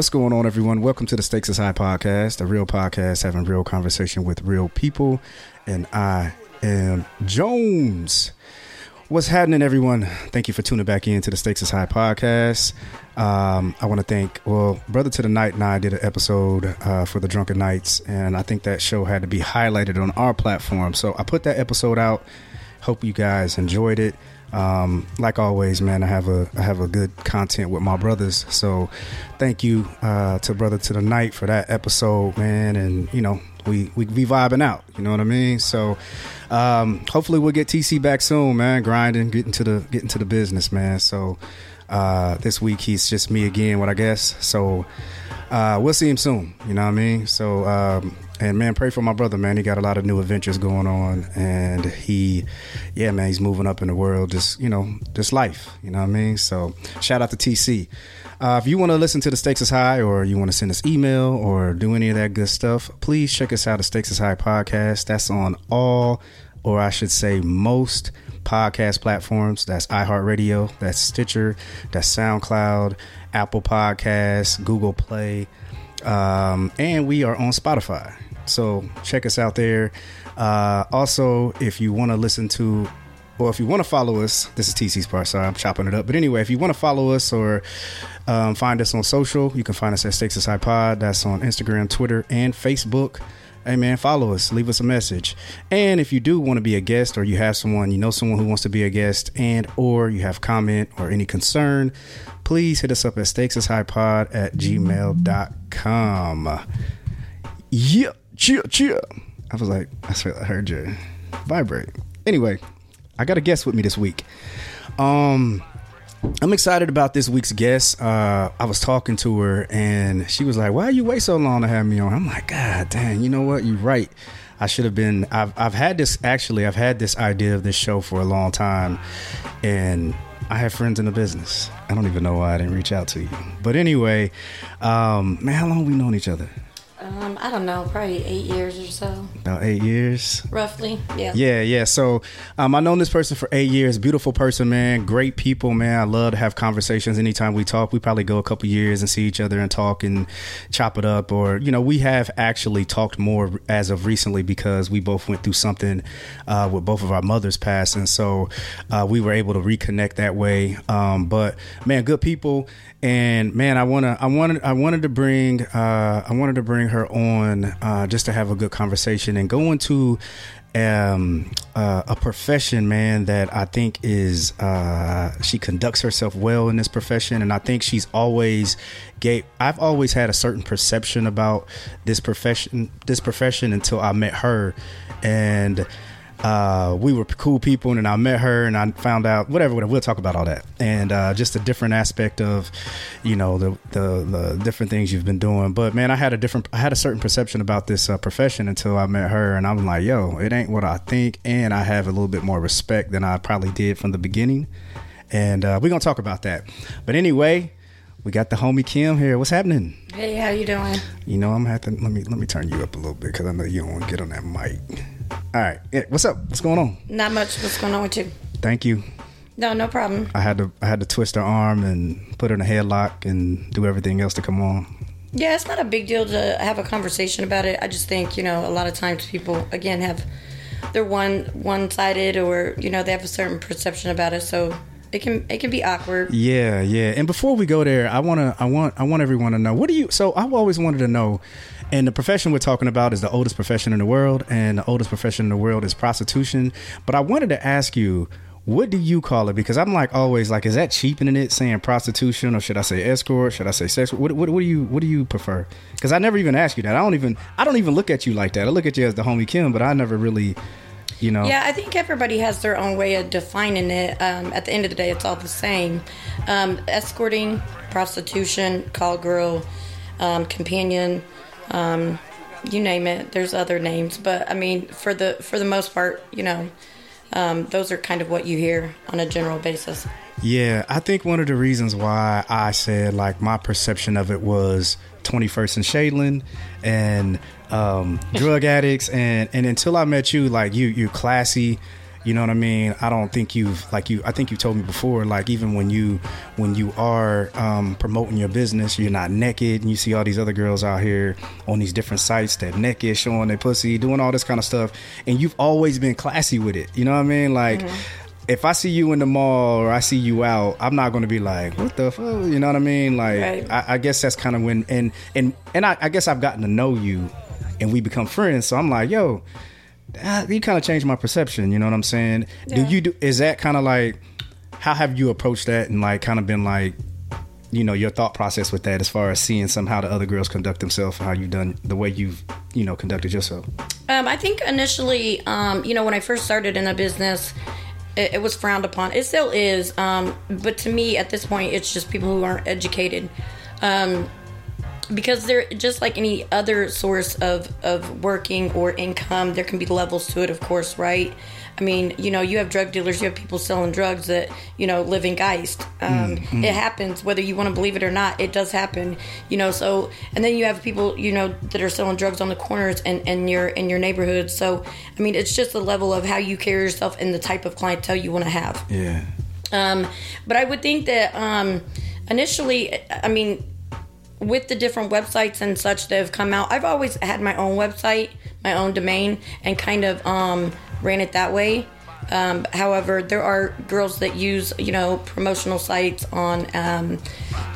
What's going on, everyone? Welcome to the Stakes is High podcast, a real podcast having real conversation with real people. And I am Jones. What's happening, everyone? Thank you for tuning back in to the Stakes is High podcast. Um, I want to thank, well, Brother to the Night and I did an episode uh, for the Drunken Knights, and I think that show had to be highlighted on our platform. So I put that episode out. Hope you guys enjoyed it. Um, like always, man, I have a I have a good content with my brothers. So thank you uh, to Brother to the Night for that episode, man. And you know, we we be vibing out. You know what I mean? So um, hopefully we'll get TC back soon, man. Grinding, getting to the getting to the business, man. So uh, this week he's just me again. What I guess. So uh, we'll see him soon. You know what I mean? So um, and man, pray for my brother, man. He got a lot of new adventures going on, and he, yeah, man, he's moving up in the world. Just you know, just life. You know what I mean? So shout out to TC. Uh, if you want to listen to the Stakes is High, or you want to send us email, or do any of that good stuff, please check us out. The Stakes is High podcast. That's on all, or I should say, most podcast platforms. That's iHeartRadio, that's Stitcher, that's SoundCloud, Apple Podcasts, Google Play, um, and we are on Spotify. So check us out there. Uh, also, if you want to listen to, or if you want to follow us, this is TC's part. Sorry, I'm chopping it up. But anyway, if you want to follow us or um, find us on social, you can find us at Stakes High Pod. That's on Instagram, Twitter, and Facebook. Hey man, follow us, leave us a message. And if you do want to be a guest or you have someone, you know someone who wants to be a guest and or you have comment or any concern, please hit us up at stakesishighpod at gmail.com. Yeah, cheer, cheer. I was like, I swear I heard you vibrate. Anyway, I got a guest with me this week. Um, I'm excited about this week's guest. Uh, I was talking to her and she was like, "Why you wait so long to have me on?" I'm like, "God dang, you know what? You're right. I should have been. I've I've had this actually. I've had this idea of this show for a long time, and I have friends in the business. I don't even know why I didn't reach out to you. But anyway, um, man, how long we known each other? Um, I don't know, probably eight years or so, About eight years. roughly. Yeah. Yeah, yeah. So um, I known this person for eight years. Beautiful person, man. Great people, man. I love to have conversations anytime we talk. We probably go a couple years and see each other and talk and chop it up. Or, you know, we have actually talked more as of recently because we both went through something uh, with both of our mothers passing. So uh, we were able to reconnect that way. Um, but, man, good people. And man, I wanna, I wanted, I wanted to bring, uh, I wanted to bring her on uh, just to have a good conversation and go into um, uh, a profession, man, that I think is uh, she conducts herself well in this profession, and I think she's always gave. I've always had a certain perception about this profession, this profession until I met her, and uh, we were cool people, and then I met her, and I found out whatever. whatever we'll talk about all that, and uh, just a different aspect of, you know, the, the the different things you've been doing. But man, I had a different, I had a certain perception about this uh, profession until I met her, and I'm like, yo, it ain't what I think, and I have a little bit more respect than I probably did from the beginning, and uh, we're gonna talk about that. But anyway. We got the homie Kim here. What's happening? Hey, how you doing? You know, I'm gonna have to let me let me turn you up a little bit because I know you don't want to get on that mic. All right, yeah, what's up? What's going on? Not much. What's going on with you? Thank you. No, no problem. I had to I had to twist her arm and put her in a headlock and do everything else to come on. Yeah, it's not a big deal to have a conversation about it. I just think you know a lot of times people again have they're one one sided or you know they have a certain perception about it, so it can it can be awkward. Yeah, yeah. And before we go there, I wanna I want I want everyone to know what do you so I've always wanted to know and the profession we're talking about is the oldest profession in the world and the oldest profession in the world is prostitution. But I wanted to ask you what do you call it? Because I'm like always like, is that cheapening it, saying prostitution, or should I say escort? Should I say sex? What, what, what do you what do you prefer? Because I never even ask you that. I don't even I don't even look at you like that. I look at you as the homie Kim, but I never really, you know. Yeah, I think everybody has their own way of defining it. Um, at the end of the day, it's all the same. Um, escorting, prostitution, call girl, um, companion, um, you name it. There's other names, but I mean, for the for the most part, you know, um, those are kind of what you hear on a general basis. Yeah, I think one of the reasons why I said like my perception of it was 21st and Shadeland and um, drug addicts and and until I met you, like you you classy. You know what I mean? I don't think you've like you. I think you told me before. Like even when you when you are um, promoting your business, you're not naked, and you see all these other girls out here on these different sites that naked, showing their pussy, doing all this kind of stuff, and you've always been classy with it. You know what I mean? Like. If I see you in the mall or I see you out, I'm not going to be like, "What the fuck?" You know what I mean? Like, Right. I, I guess that's kind of when and and and I, I guess I've gotten to know you, and we become friends. So I'm like, "Yo, ah, you kind of changed my perception. You know what I'm saying? Do you do? Is that kind of like how have you approached that and like kind of been like, you know, your thought process with that as far as seeing somehow the other girls conduct themselves, and how you've done the way you've you know conducted yourself? Um, I think initially, um, you know, when I first started in a business, it, it was frowned upon. It still is, um, but to me, at this point, it's just people who aren't educated, um, because they're just like any other source of of working or income. There can be levels to it, of course, right? I mean, you know, you have drug dealers, you have people selling drugs that you know live in Geist. Um, It happens, whether you want to believe it or not. It does happen, you know. So, and then you have people, you know, that are selling drugs on the corners and in your in your neighborhood. So, I mean, it's just the level of how you carry yourself and the type of clientele you want to have. Yeah. Um, but I would think that um, initially, I mean, with the different websites and such that have come out, I've always had my own website, my own domain, and kind of um, ran it that way. Um, however, there are girls that use, you know, promotional sites on um,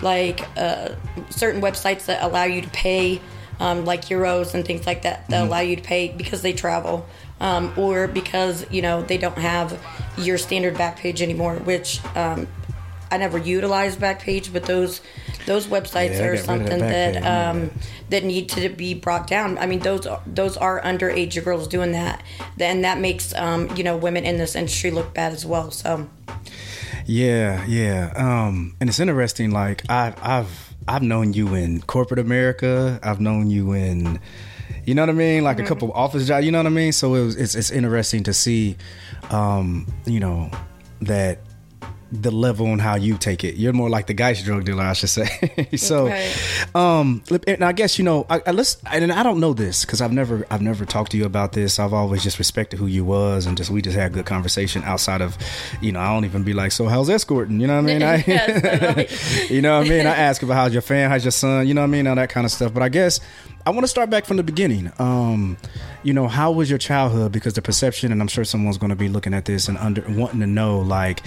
like uh, certain websites that allow you to pay, um, like euros and things like that, that allow you to pay because they travel, um, or because you know they don't have your standard Backpage anymore, which um, I never utilized Backpage, but those those websites Yeah, are that something that Backpage, um, that need to be brought down. I mean, those are, those are underage girls doing that, and that makes um, you know women in this industry look bad as well. So Yeah, yeah. Um, and it's interesting. Like I've I've I've known you in corporate America. I've known you in, you know what I mean, like a couple office jobs. You know what I mean. So it was, it's it's interesting to see, um, you know, that the level on how you take it. You're more like the Geist drug dealer, I should say. so, Right. um, and I guess you know, I, I let's, and I don't know this because I've never, I've never talked to you about this. I've always just respected who you was, and just we just had good conversation outside of, you know, I don't even be like, so how's escorting? You know what I mean? I, Yes, you know what I mean? I ask about how's your fan, how's your son, you know what I mean, all that kind of stuff. But I guess I want to start back from the beginning. Um, you know, how was your childhood? Because the perception, and I'm sure someone's going to be looking at this and under wanting to know, like,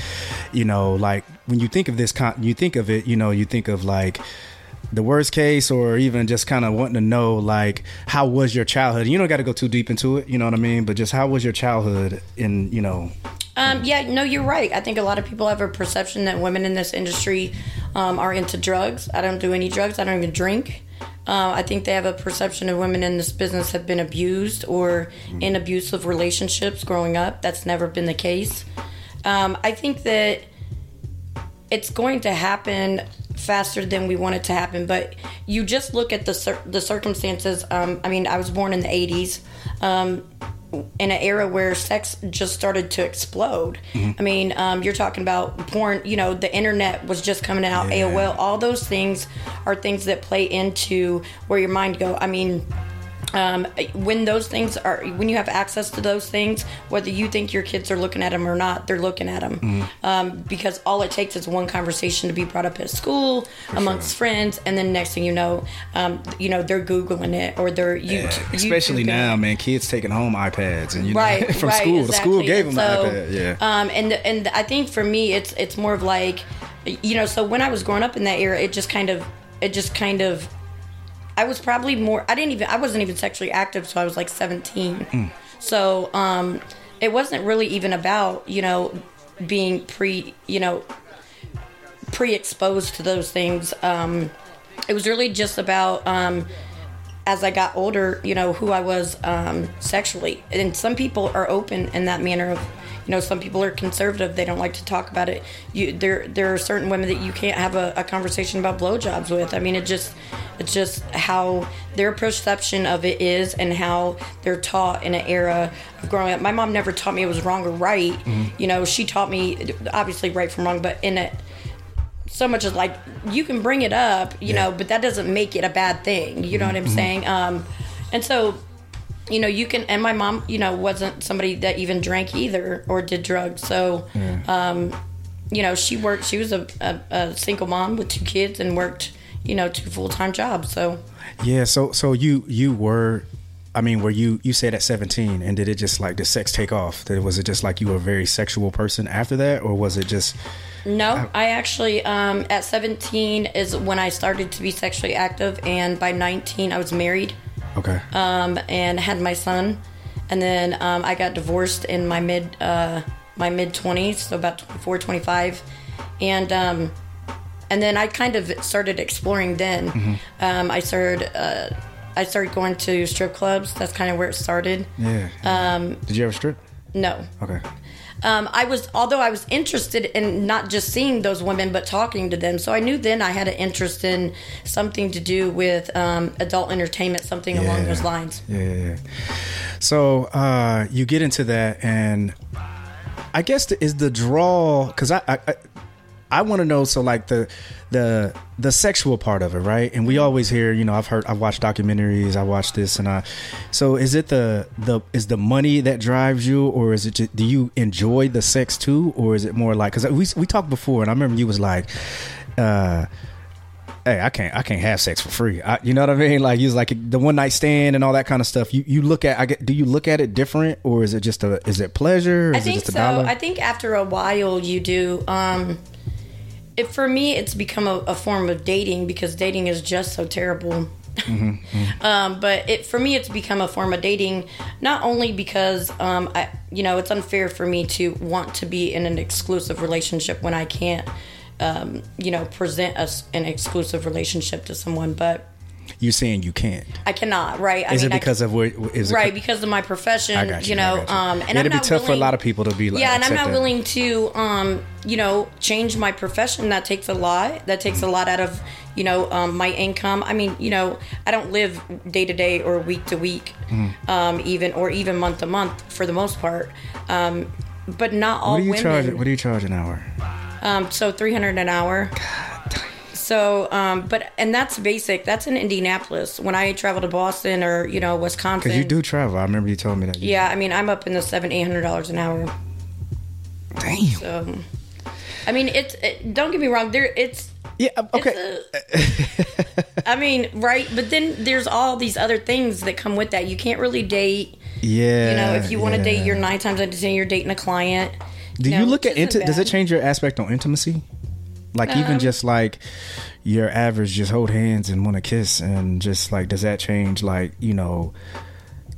you know, like when you think of this, con- you think of it, you know, you think of like the worst case, or even just kind of wanting to know, like, how was your childhood? You don't got to go too deep into it, you know what I mean? But just how was your childhood? In you know, Um, yeah, no, you're right. I think a lot of people have a perception that women in this industry um, are into drugs. I don't do any drugs. I don't even drink. Uh, I think they have a perception of women in this business have been abused or in abusive relationships growing up. That's never been the case. Um, I think that it's going to happen faster than we want it to happen. But you just look at the cir- the circumstances. Um, I mean, I was born in the '80s. Um, in an era where sex just started to explode. I mean, um, you're talking about porn, you know, the internet was just coming out, Yeah. AOL, all those things are things that play into where your mind go. I mean, um, when those things are when you have access to those things whether you think your kids are looking at them or not they're looking at them um, because all it takes is one conversation to be brought up at school amongst friends and then next thing you know um, you know they're googling it or they're you especially now, man, kids taking home iPads and you know, right from right, school. The school gave them so, an iPad. Yeah. um and and i think for me it's it's more of like you know so when i was growing up in that era it just kind of it just kind of i was probably more i didn't even i wasn't even sexually active so i was like 17 Mm. so um it wasn't really even about you know being pre, you know, pre-exposed to those things. Um, it was really just about um, as I got older, you know, who I was um, sexually. And some people are open in that manner of, you know, some people are conservative. They don't like to talk about it. You, there, there are certain women that you can't have a, a conversation about blowjobs with. I mean, it just, it's just how their perception of it is and how they're taught in an era of growing up. My mom never taught me it was wrong or right. Mm-hmm. You know, she taught me obviously right from wrong, but in it so much as like you can bring it up, you Yeah. know, but that doesn't make it a bad thing. You know what I'm saying? Um, and so, you know, you can. And my mom, you know, wasn't somebody that even drank either or did drugs. So, um, you know, she worked. She was a, a, a single mom with two kids and worked, you know, two full time jobs. So, Yeah, so so you you were I mean, were you you said at 17 and did it just like the sex take off? Did, was it just like you were a very sexual person after that or was it just no, I actually um, at 17 is when I started to be sexually active, and by 19 I was married. Okay. um, and had my son, and then um, I got divorced in my mid uh, my mid twenties, so about 24, 25. and um, and then I kind of started exploring. Then um, I started uh, I started going to strip clubs. That's kind of where it started. yeah. Um Did you ever strip? No, Okay. Um, I was although I was interested in not just seeing those women but talking to them. So I knew then I had an interest in something to do with um, adult entertainment, something along those lines. Yeah, yeah, yeah. So uh, you get into that, and I guess the, is the draw because I I, I, want to know. So like the the the sexual part of it, right? And we always hear, you know, I've heard, I've watched documentaries, I watched this, and I. So is it the the is the money that drives you, or is it? Just, do you enjoy the sex too, or is it more like because we we talked before, and I remember you was like. uh hey, I can't, I can't have sex for free. I, you know what I mean? Like, you like the one night stand and all that kind of stuff. You, you look at, I get, do you look at it different, or is it just a, is it pleasure? I think it just a so. I think after a while you do. Um, it for me, it's become a, a form of dating because dating is just so terrible. Mm-hmm, um, but it for me, it's become a form of dating. Not only because um, I, you know, it's unfair for me to want to be in an exclusive relationship when I can't, um, you know, present us an exclusive relationship to someone, but you saying you can't? I cannot. Right? I Is mean, it I because of where? Is it right because of my profession I you. you I know you. um and Yeah, it'd be not tough for a lot of people to be like, yeah and i'm not that. willing to um you know change my profession that takes a lot that takes a lot out of you know um, my income i mean you know i don't live day to day or week to week Mm-hmm. um even or even month to month for the most part um but not all What do you women charge? What do you charge an hour? um, so 300 an hour. So, um, but and that's basic. That's in Indianapolis. When I travel to Boston or you know Wisconsin, Because you do travel. I remember you told me that. You, Yeah, I mean I'm up in the seven, eight hundred dollars an hour. Damn. So, I mean it's. It, don't get me wrong. There, it's. Yeah. Okay. It's a, I mean, right, but then there's all these other things that come with that. You can't really date. yeah. You know, if you want to yeah. date, you're nine times out of ten you're dating a client. Do you look at into? isn't Does it change your aspect on intimacy? Like even Um, just like your average, just hold hands and want to kiss, and just like does that change? Like you know,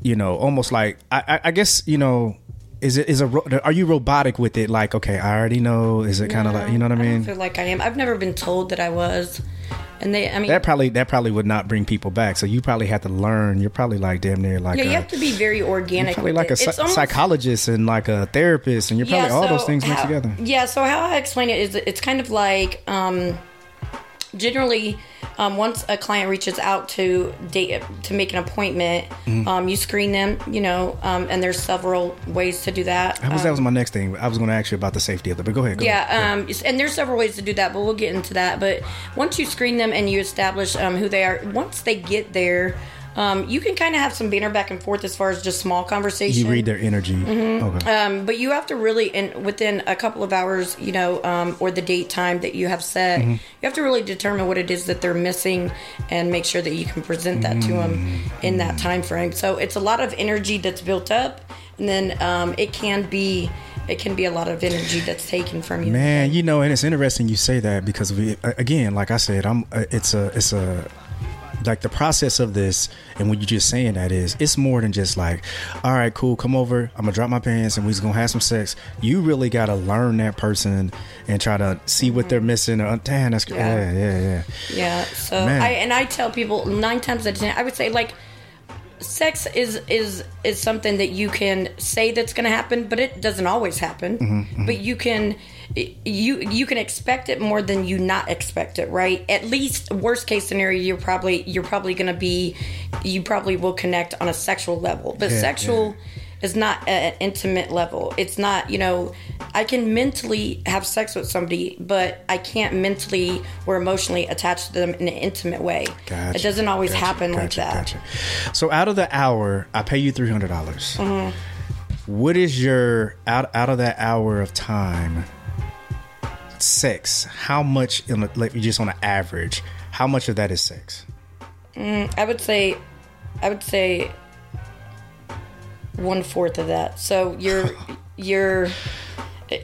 you know, almost like I, I, I guess you know. Is it is a are you robotic with it? Like okay, I already know. Is it kind of like you know what I I mean? feel like I am. I've never been told that I was, and they. I mean, That probably that probably would not bring people back. So you probably have to learn. You're probably like damn near like yeah, a, you have to be very organic. probably like a it. psy- It's almost- psychologist and like a therapist, and you're probably all so those things mixed how- together. Yeah, so how I explain it is it's kind of like um, generally um, once a client reaches out to date to make an appointment, Mm-hmm. um, you screen them, you know, um, and there's several ways to do that. That was that was my next thing. I was going to ask you about the safety of it, but go ahead. Go ahead. Yeah, um, and there's several ways to do that, but we'll get into that. But once you screen them and you establish um, who they are, once they get there, um, you can kind of have some banter back and forth as far as just small conversation. You read their energy. Mm-hmm. Okay. Um, but you have to really, and within a couple of hours, you know, um, or the date time that you have set, Mm-hmm. you have to really determine what it is that they're missing, and make sure that you can present that to them in that time frame. So it's a lot of energy that's built up, and then um, it can be, it can be a lot of energy that's taken from you. Man, you know, and it's interesting you say that because we, again, like I said, I'm. uh, It's a, it's a. like the process of this and when you're just saying that is it's more than just like all right cool come over i'm gonna drop my pants and we're just gonna have some sex you really gotta learn that person and try to see what they're missing or damn that's yeah Yeah. yeah yeah, Yeah. So Man. I and I tell people nine times out of ten, I would say like sex is is is something that you can say that's going to happen, but it doesn't always happen. Mm-hmm, But you can you you can expect it more than you not expect it, right? At least worst case scenario, you're probably you're probably going to be you probably will connect on a sexual level, but Yeah, sexual. Is not at an intimate level. It's not, you know, I can mentally have sex with somebody, but I can't mentally or emotionally attach to them in an intimate way. Gotcha, it doesn't always gotcha, happen like gotcha, that. Gotcha. So out of the hour, I pay you three hundred dollars. Mm-hmm. What is your out out of that hour of time? Sex. How much? In like just on an average, how much of that is sex? I would say, I would say one fourth of that. So you're, you're,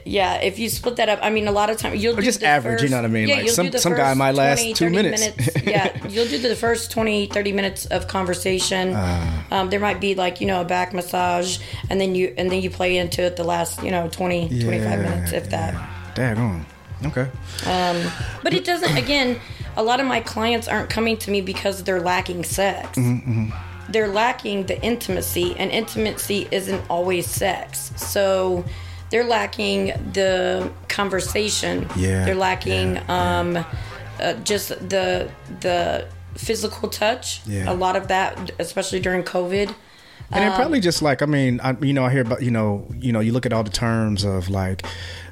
yeah. If you split that up, I mean, a lot of times you'll do just average, you know what I mean? Yeah, Like, some- some guy first might last 20, two 30 minutes. yeah, you'll do the first 20, 30 minutes of conversation. Ah. um, there might be like you know a back massage, and then you and then you play into it the last you know 20, 25 minutes, if that. Daggone. Okay. Um, But it doesn't. Again, a lot of my clients aren't coming to me because they're lacking sex. Mm-hmm, They're lacking the intimacy, and intimacy isn't always sex. So they're lacking the conversation. Yeah, They're lacking yeah, um, uh, just the the physical touch. Yeah. A lot of that, especially during COVID. And Um, it probably just like I mean, I, you know, I hear about you know, you know, you look at all the terms of like,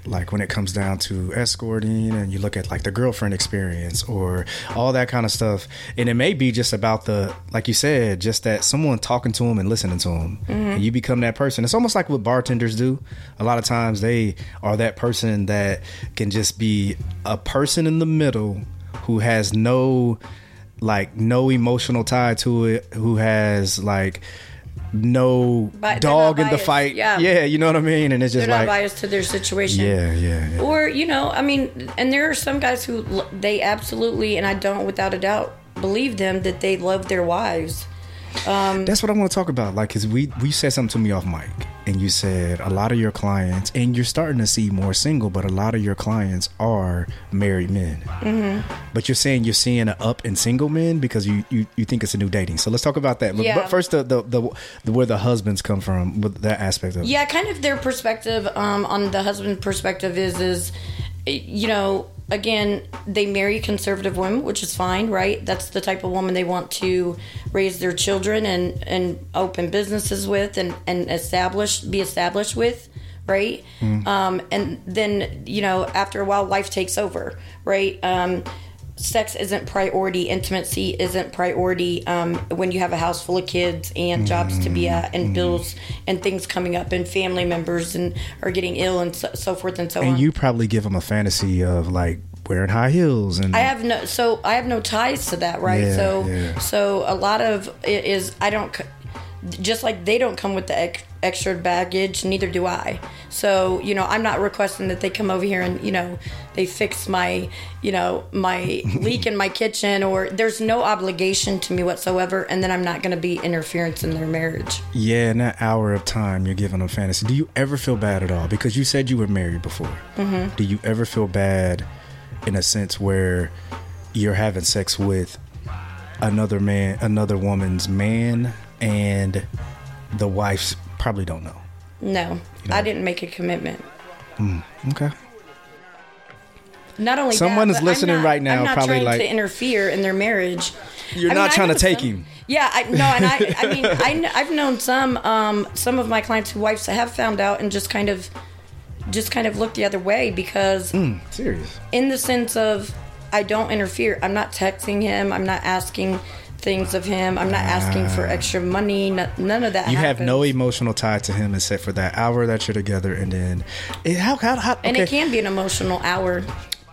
like when it comes down to escorting, and you look at like the girlfriend experience or all that kind of stuff, and it may be just about the like you said, just that someone talking to them and listening to them, and you become that person. It's almost like what bartenders do. A lot of times they are that person that can just be a person in the middle who has no like no emotional tie to it, who has like no Bi- dog in the fight. yeah. yeah, you know what I mean. And it's They're just not like, biased to their situation. yeah, yeah, yeah. Or you know, I mean, and there are some guys who they absolutely, and I don't without a doubt believe them that they love their wives. That's what I want to talk about. Like, cause we we said something to me off mic, and you said a lot of your clients, and you're starting to see more single, but a lot of your clients are married men. Mm-hmm. But you're saying you're seeing an up in single men because you, you you think it's a new dating. So let's talk about that. But, Yeah. but first, the, the the the where the husbands come from with that aspect of it. Yeah, kind of their perspective um, on the husband perspective is is you know again they marry conservative women which is fine right? That's the type of woman they want to raise their children and and open businesses with and and establish be established with right? Um, and then you know after a while life takes over right? Um, sex isn't priority intimacy isn't priority um, when you have a house full of kids and jobs to be at and bills and things coming up and family members and are getting ill and so, so forth and so on And you probably give them a fantasy of like wearing high heels and I have no so I have no ties to that, right? Yeah, so yeah. so a lot of it is I don't just like they don't come with the ex- extra baggage, neither do I. So you know I'm not requesting that they come over here and you know they fix my you know my leak in my kitchen or there's no obligation to me whatsoever, and then I'm not going to be interference in their marriage. Yeah, in that hour of time you're giving them fantasy. Do you ever feel bad at all? Because you said you were married before. Mm-hmm. Do you ever feel bad in a sense where you're having sex with another man, another woman's man, and the wives probably don't know? No, I didn't make a commitment. Okay. Not only Someone that, is listening not- right now, I'm not probably trying like- to interfere in their marriage. You're I not I trying to take some- him. Yeah, I no, and I, I mean, I, I've known some, um, some of my clients who wives have found out and just kind of, just kind of looked the other way because, Hmm. Serious. in the sense of, I don't interfere. I'm not texting him. I'm not asking things of him. I'm not asking for extra money. No, none of that. You have no emotional tie to him except for that hour that you're together, and then it, how how how. and it can be an emotional hour.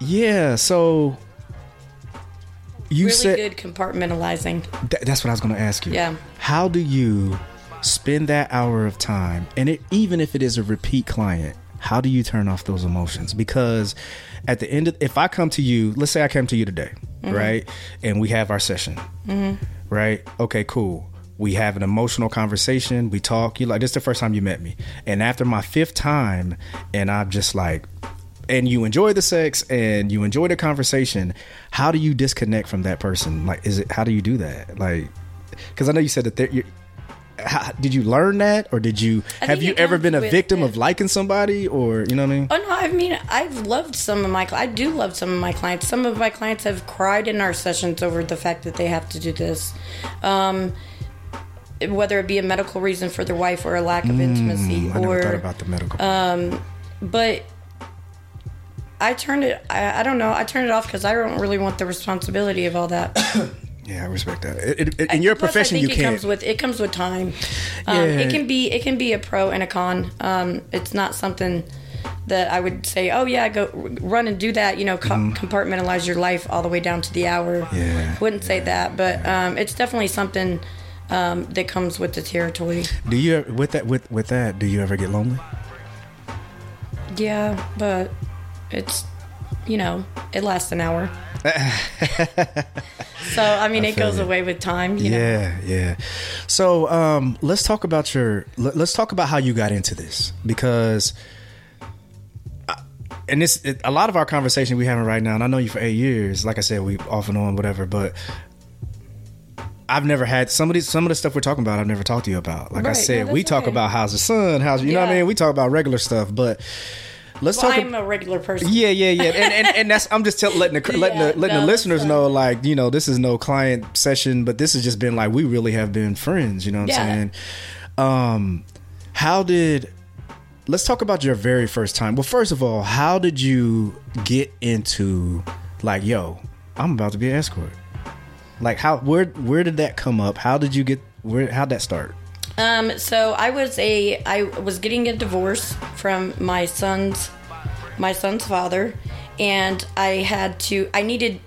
Yeah. So you Really said good compartmentalizing. Th- that's what I was going to ask you. Yeah. How do you spend that hour of time, and it, even if it is a repeat client, how do you turn off those emotions? Because at the end of, if I come to you, let's say I came to you today, Mm-hmm. right? And we have our session, mm-hmm. right? Okay, cool. We have an emotional conversation. We talk. You like this is the first time you met me, and after my fifth time, and I'm just like, and you enjoy the sex and you enjoy the conversation. How do you disconnect from that person? Like, is it how do you do that? Like, because I know you said that there. How, did you learn that, or did you I have you ever been a victim it. of liking somebody, or you know what I mean? Oh no, I mean I've loved some of my. I do love some of my clients. Some of my clients have cried in our sessions over the fact that they have to do this, um, whether it be a medical reason for their wife or a lack of intimacy, Mm, I never thought or about the medical. but I turned it. I, I don't know. I turned it off because I don't really want the responsibility of all that. yeah, I respect that. It, it, in your Plus, profession, I you think it can't. comes with it comes with time. Um, Yeah. It can be it can be a pro and a con. Um, it's not something that I would say, oh yeah, go run and do that. You know, co- compartmentalize your life all the way down to the hour. Yeah, wouldn't say that, but um, it's definitely something um, that comes with the territory. do you with that with with that? Do you ever get lonely? Yeah, but it's you know it lasts an hour. so I mean, it goes you. away with time. You know? Yeah, yeah. So um, let's talk about your. Let, let's talk about how you got into this because, I- and this it, a lot of our conversation we having right now, and I know you for eight years. Like I said, we off and on, whatever. But I've never had some of these some of the stuff we're talking about. I've never talked to you about. Like I said, no, we talk okay. about how's the son, how's you know what I mean. We talk about regular stuff, but let's Well, talk. I'm a regular person. Yeah, yeah, yeah, and and, and that's I'm just tell, letting the letting Yeah, the letting no, the listeners know like you know this is no client session, but this has just been like we really have been friends. You know what I'm Yeah. saying? Um, how did? Let's talk about your very first time. Well, first of all, how did you get into like yo? I'm about to be an escort. Like how where where did that come up? How did you get where? How'd that start? Um, so I was a I was getting a divorce from my son's my son's father, and I had to I needed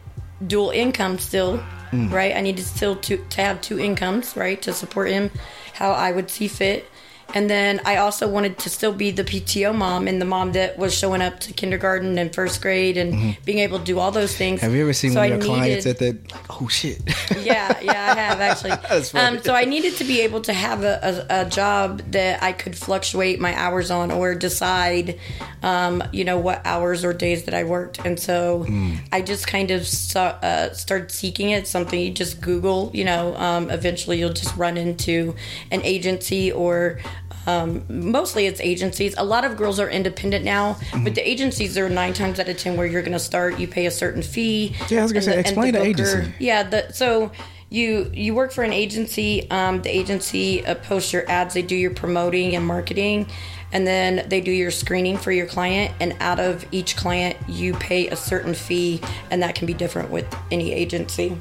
dual income still, right? I needed still to to have two incomes, right, to support him how I would see fit. And then I also wanted to still be the PTO mom and the mom that was showing up to kindergarten and first grade and being able to do all those things. Have you ever seen So one of your clients at that? Like, oh shit. yeah, yeah, I have actually. That's funny. um, so I needed to be able to have a, a, a job that I could fluctuate my hours on or decide, um, you know, what hours or days that I worked. And so Hmm. I just kind of saw, uh, started seeking it. Something you just Google, you know, um, eventually you'll just run into an agency or. Um, mostly it's agencies. A lot of girls are independent now, Mm-hmm. but the agencies are nine times out of ten where you're going to start. You pay a certain fee. Yeah, I was gonna say, the- explain the booker- agency. yeah, the, so you you work for an agency. Um, the agency uh, posts your ads. They do your promoting and marketing, and then they do your screening for your client. And out of each client, you pay a certain fee, and that can be different with any agency.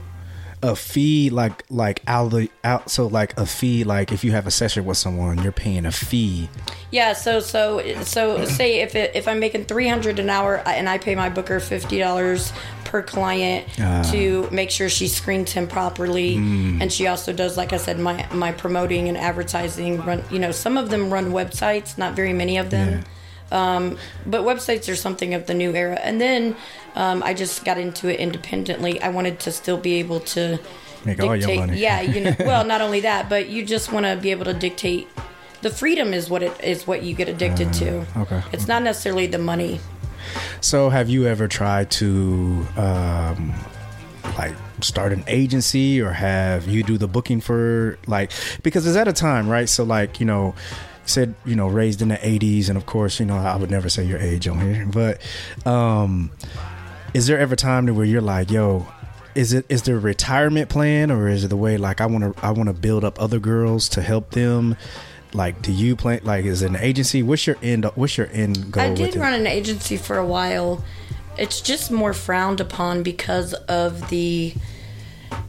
A fee like like out of the out so like a fee like if you have a session with someone you're paying a fee Yeah, so so so say if it, if I'm making three hundred an hour and I pay my booker fifty dollars per client ah. to make sure she screens him properly, mm. and she also does, like I said, my my promoting and advertising. Run, you know, some of them run websites, not very many of them. Um, but websites are something of the new era. And then um, I just got into it independently. I wanted to still be able to Make all your money. Yeah, you know. Well, not only that, but you just want to be able to dictate. The freedom is what it is. What you get addicted to. okay. It's not necessarily the money. so have you ever tried to um like start an agency or have you do the booking for like because it's at a time right so like you know said you know raised in the 80s and of course you know i would never say your age on here but um is there ever time to where you're like yo is it is there a retirement plan or is it the way like i want to i want to build up other girls to help them? Like do you plan like is it an agency? What's your end what's your end goal I did run an agency for a while. It's just more frowned upon because of the,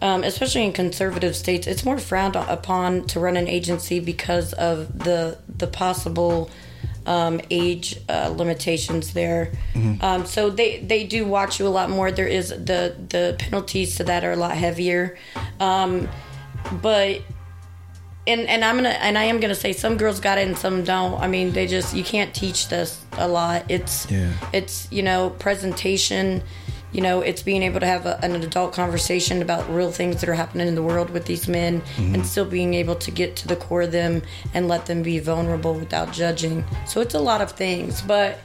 um, especially in conservative states, it's more frowned upon to run an agency because of the the possible um, age uh, limitations there. Um, so they they do watch you a lot more. There is the the penalties to that are a lot heavier, um, but and and I'm gonna and I am gonna say some girls got it and some don't. I mean, they just you can't teach this a lot. It's Yeah. it's you know presentation. You know, it's being able to have a, an adult conversation about real things that are happening in the world with these men Mm-hmm. and still being able to get to the core of them and let them be vulnerable without judging. So it's a lot of things, but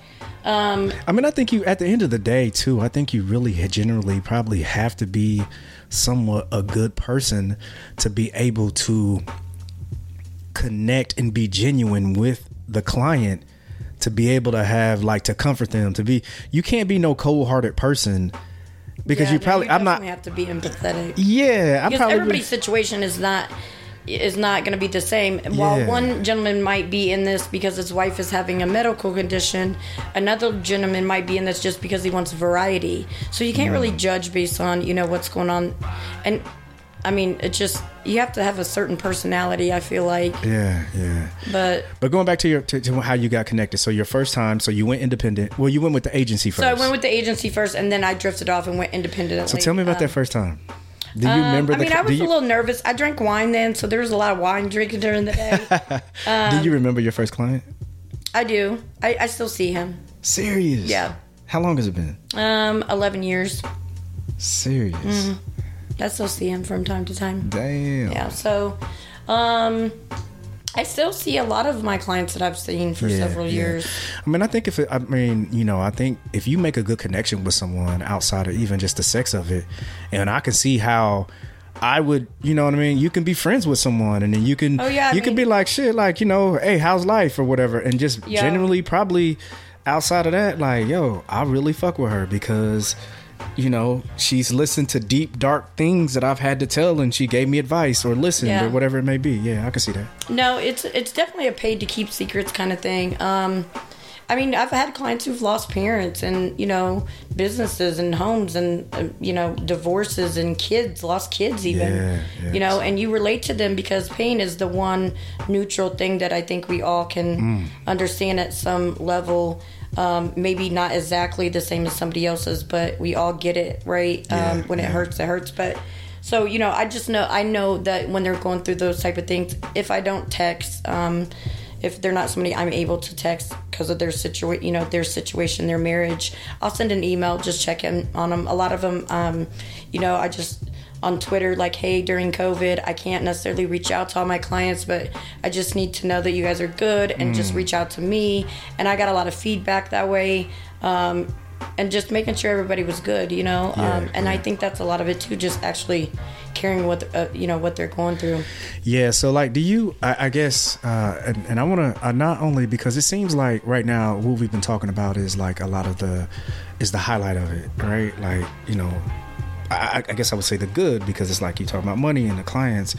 um, I mean, I think you at the end of the day too. I think you really generally probably have to be somewhat a good person to be able to connect and be genuine with the client to be able to have like to comfort them to be you can't be no cold-hearted person because yeah, you no, probably I'm not have to be empathetic. yeah I'm because probably everybody's situation is not is not going to be the same. While one gentleman might be in this because his wife is having a medical condition, another gentleman might be in this just because he wants variety. So you can't Mm. really judge based on you know what's going on, and I mean it just you have to have a certain personality. I feel like, yeah yeah but but going back to your to, to how you got connected so your first time so you went independent well you went with the agency first so I went with the agency first, and then I drifted off and went independent. so tell me about Um, that first time do you Um, remember I the mean, I was you, a little nervous. I drank wine then, so there was a lot of wine drinking during the day. do you remember your first client I do. I, I still see him. Serious? Yeah. How long has it been? Um, eleven years. Serious. Mm-hmm. I still see him from time to time. Damn. Yeah. So, um, I still see a lot of my clients that I've seen for Yeah, several yeah. years. I mean, I think if it, I mean, you know, I think if you make a good connection with someone outside of even just the sex of it, and I can see how I would, you know what I mean? You can be friends with someone and then you can, Oh, yeah, I you can be like, shit, like, you know, hey, how's life or whatever. And just Yeah. generally probably outside of that, like, yo, I really fuck with her because, you know, she's listened to deep, dark things that I've had to tell and she gave me advice or listened Yeah. or whatever it may be. Yeah, I can see that. No, it's it's definitely a paid to keep secrets kind of thing. Um, I mean, I've had clients who've lost parents and you know businesses and homes and uh, you know divorces and kids, lost kids even. Yeah, yeah. You know, and you relate to them because pain is the one neutral thing that I think we all can Mm. understand at some level. Um, maybe not exactly the same as somebody else's, but we all get it right. Yeah, um, when it hurts, it hurts. But so you know, I just know I know that when they're going through those type of things, if I don't text, um, if they're not somebody I'm able to text because of their situation, you know, their situation, their marriage, I'll send an email, just check in on them. A lot of them, um, you know, I just on Twitter like, hey, during COVID, I can't necessarily reach out to all my clients, but I just need to know that you guys are good and just reach out to me. And I got a lot of feedback that way. Um, and just making sure everybody was good, you know. Yeah, um, and I think that's a lot of it too. Just actually caring what uh, you know what they're going through. Yeah, so like, do you? I, I guess, uh, and, and I want to uh, not only because it seems like right now what we've been talking about is like a lot of the is the highlight of it, right? Like, you know, I, I guess I would say the good because it's like you talk about money and the clients.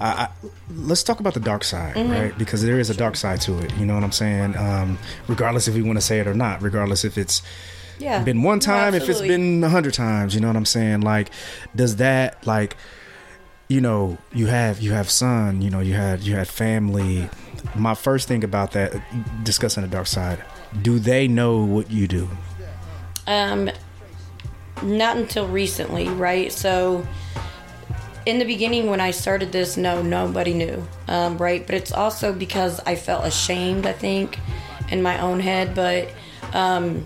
I, I, let's talk about the dark side, Mm-hmm. right? Because there is a dark side to it. You know what I'm saying? Um, regardless if we want to say it or not, regardless if it's Yeah, been one No, time, if it's been a hundred times, you know what I'm saying? Like, does that like, you know, you have you have son, you know, you had you had family. My first thing about that, discussing the dark side, do they know what you do? Um, not until recently, right? So, in the beginning, when I started this, no, nobody knew, um, right? But it's also because I felt ashamed, I think, in my own head. But, um,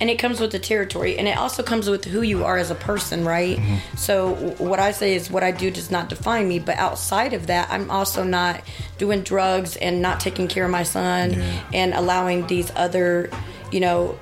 and it comes with the territory, and it also comes with who you are as a person, right? So, what I say is what I do does not define me, but outside of that, I'm also not doing drugs and not taking care of my son Yeah. and allowing these other, you know,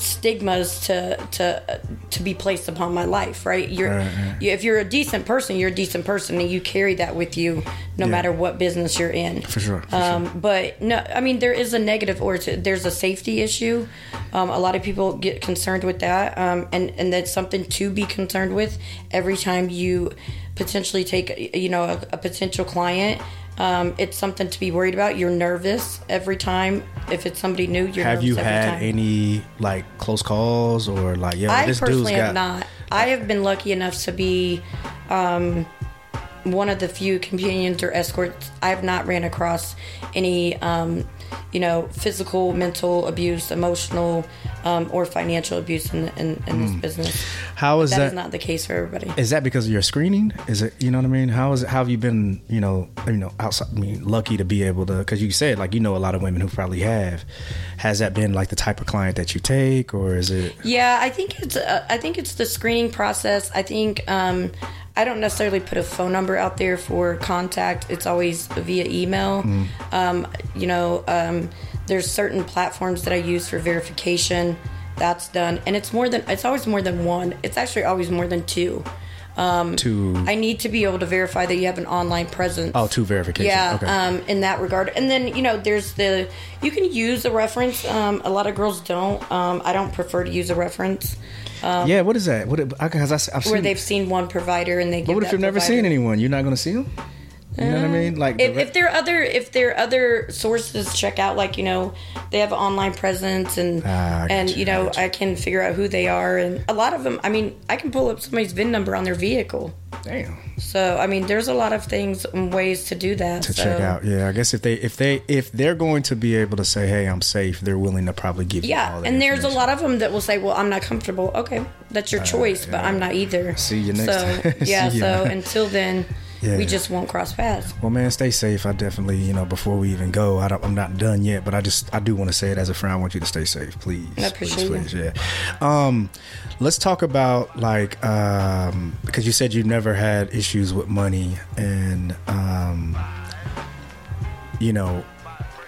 stigmas to to to be placed upon my life right? You're Right, you, if you're a decent person you're a decent person and you carry that with you no Yeah. matter what business you're in. For sure, for um, but no i mean there is a negative or there's a safety issue. Um, a lot of people get concerned with that um, and and that's something to be concerned with every time you potentially take you know a, a potential client um, it's something to be worried about. You're nervous every time. If it's somebody new, you're have you had time. any like close calls or like, yeah? I this dude's personally got have not. I have been lucky enough to be um, one of the few companions or escorts. I have not ran across any, um, you know, physical, mental abuse, emotional, um, or financial abuse in, in, in this business. How is That that? is not the case for everybody. Is that because of your screening? Is it you know what I mean? How is it? How have you been? You know, you know, outside. I mean, lucky to be able to because you said like you know a lot of women who probably have. Has that been like the type of client that you take, or is it? Yeah, I think it's uh, I think it's the screening process. I think um, I don't necessarily put a phone number out there for contact. It's always via email. Um, you know, um, there's certain platforms that I use for verification. That's done, and it's more than it's always more than one. It's actually always more than two. to I need to be able to verify that you have an online presence. oh two verification. Yeah, okay. um, in that regard. And then you know, there's the you can use a reference. Um, a lot of girls don't. Um, I don't prefer to use a reference Um, yeah, what is that? What? Because I've where they've seen one provider and they give. But what if you've never provider- seen anyone? You're not going to see them. You know what I mean? Like the If, re- if there are other if there are other sources check out like you know they have an online presence and Ah, and you, know. I can figure out who they are and a lot of them I mean I can pull up somebody's VIN number on their vehicle damn. so I mean there's a lot of things and ways to do that to so, check out. Yeah, I guess if they if they if they're going to be able to say, "Hey, I'm safe," they're willing to probably give you. Yeah, and there's a lot of them that will say, "Well, I'm not comfortable." Okay, that's your choice, but I'm not either. See you next so, time. Yeah, so until then, Yeah. we just won't cross paths. Well, man, stay safe. I definitely, you know, before we even go, I don't, I'm not done yet, but I just, I do want to say it as a friend. I want you to stay safe, please. I appreciate please, please, yeah. Um, let's talk about like, um, because you said you never had issues with money, and um, you know,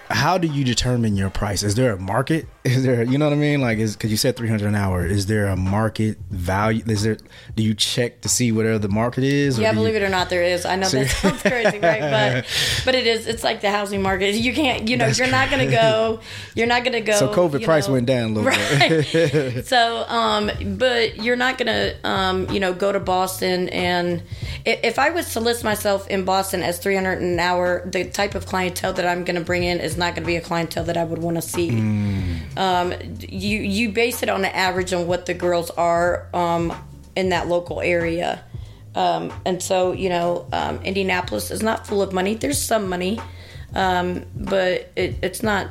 how do you determine your price? Is there a market? Is there, you know what I mean? Like, is because you said 300 an hour. Is there a market value? Is there? Do you check to see whatever the market is? Yeah, do you- believe it or not, there is. I know that sounds crazy, right? But but it is. It's like the housing market. You can't. You know, you're not gonna go. You're not gonna go. So COVID price know- went down a little bit. right. so, um, but you're not gonna, um, you know, go to Boston and if I was to list myself in Boston as 300 an hour, the type of clientele that I'm gonna bring in is not gonna be a clientele that I would want to see. Um, you you base it on the average on what the girls are um, in that local area. Um, and so, you know, um, Indianapolis is not full of money. There's some money, um, but it, it's not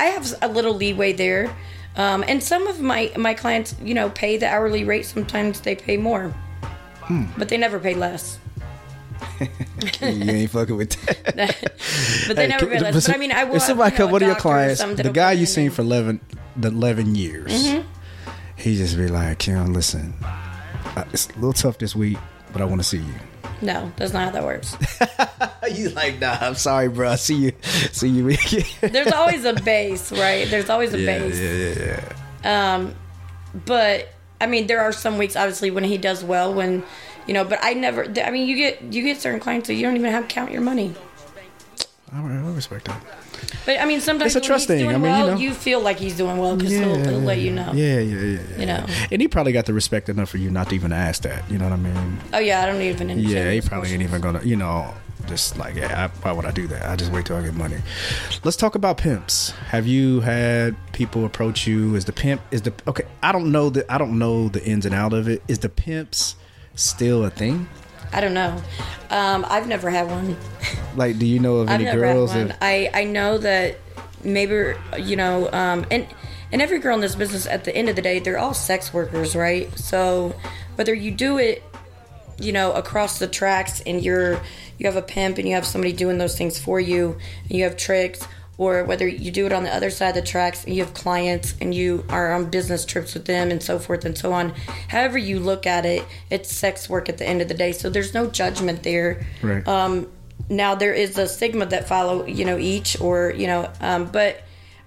I have a little leeway there. Um, and some of my, my clients, you know, pay the hourly rate. Sometimes they pay more, Hmm. but they never pay less. you ain't fucking with that. But they never pay less. But I mean, I will. If somebody one of your clients, the guy you seen for eleven, the eleven years, Mm-hmm. he just be like, Kim, listen, uh, it's a little tough this week, but I want to see you. No, that's not how that works. you like, nah, I'm sorry, bro. I see you, see you. There's always a base, right? There's always a base. yeah, yeah, yeah. Um, But I mean, there are some weeks, obviously, when he does well. When you know, but I never. I mean, you get you get certain clients that you don't even have to count your money. I respect that. But I mean, sometimes It's a trust thing. I mean, you know. you feel like he's doing well because he'll, he'll let you know. Yeah, yeah, yeah, yeah. You know. And he probably got the respect enough for you not to even ask that. You know what I mean? Oh yeah, I don't even. Yeah, he probably ain't even gonna, you know, just like, yeah, I, why would I do that? I just wait till I get money. Let's talk about pimps. Have you had people approach you? Is the pimp is the okay? I don't know the I don't know the ins and out of it. Is the pimps still a thing? I don't know. Um, I've never had one. Like, do you know of any girls that? I I know that maybe you know, um, and and every girl in this business, at the end of the day, they're all sex workers, right? So whether you do it, you know, across the tracks, and you're you have a pimp and you have somebody doing those things for you, and you have tricks. Or whether you do it on the other side of the tracks and you have clients and you are on business trips with them and so forth and so on. However, you look at it, it's sex work at the end of the day. So there's no judgment there Right. um, now there is a stigma that follow you know each or you know um, but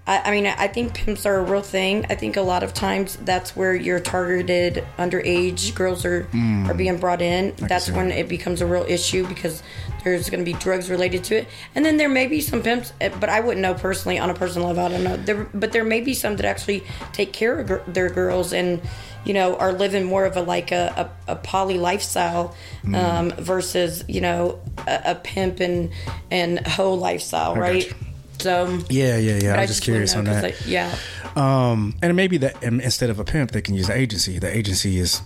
I, I mean i think pimps are a real thing i think a lot of times that's where your targeted underage girls are are being brought in that's when it becomes a real issue because there's going to be drugs related to it and then there may be some pimps eh, but i wouldn't know personally on a personal level i don't know there, but there may be some that actually take care of gir- their girls and you know are living more of a like a, a, a poly lifestyle Mm. um, versus you know a, a pimp and and hoe lifestyle got right so Yeah, yeah, yeah. I was just curious on that. like, yeah Um, and maybe that instead of a pimp, they can use the agency. The agency is,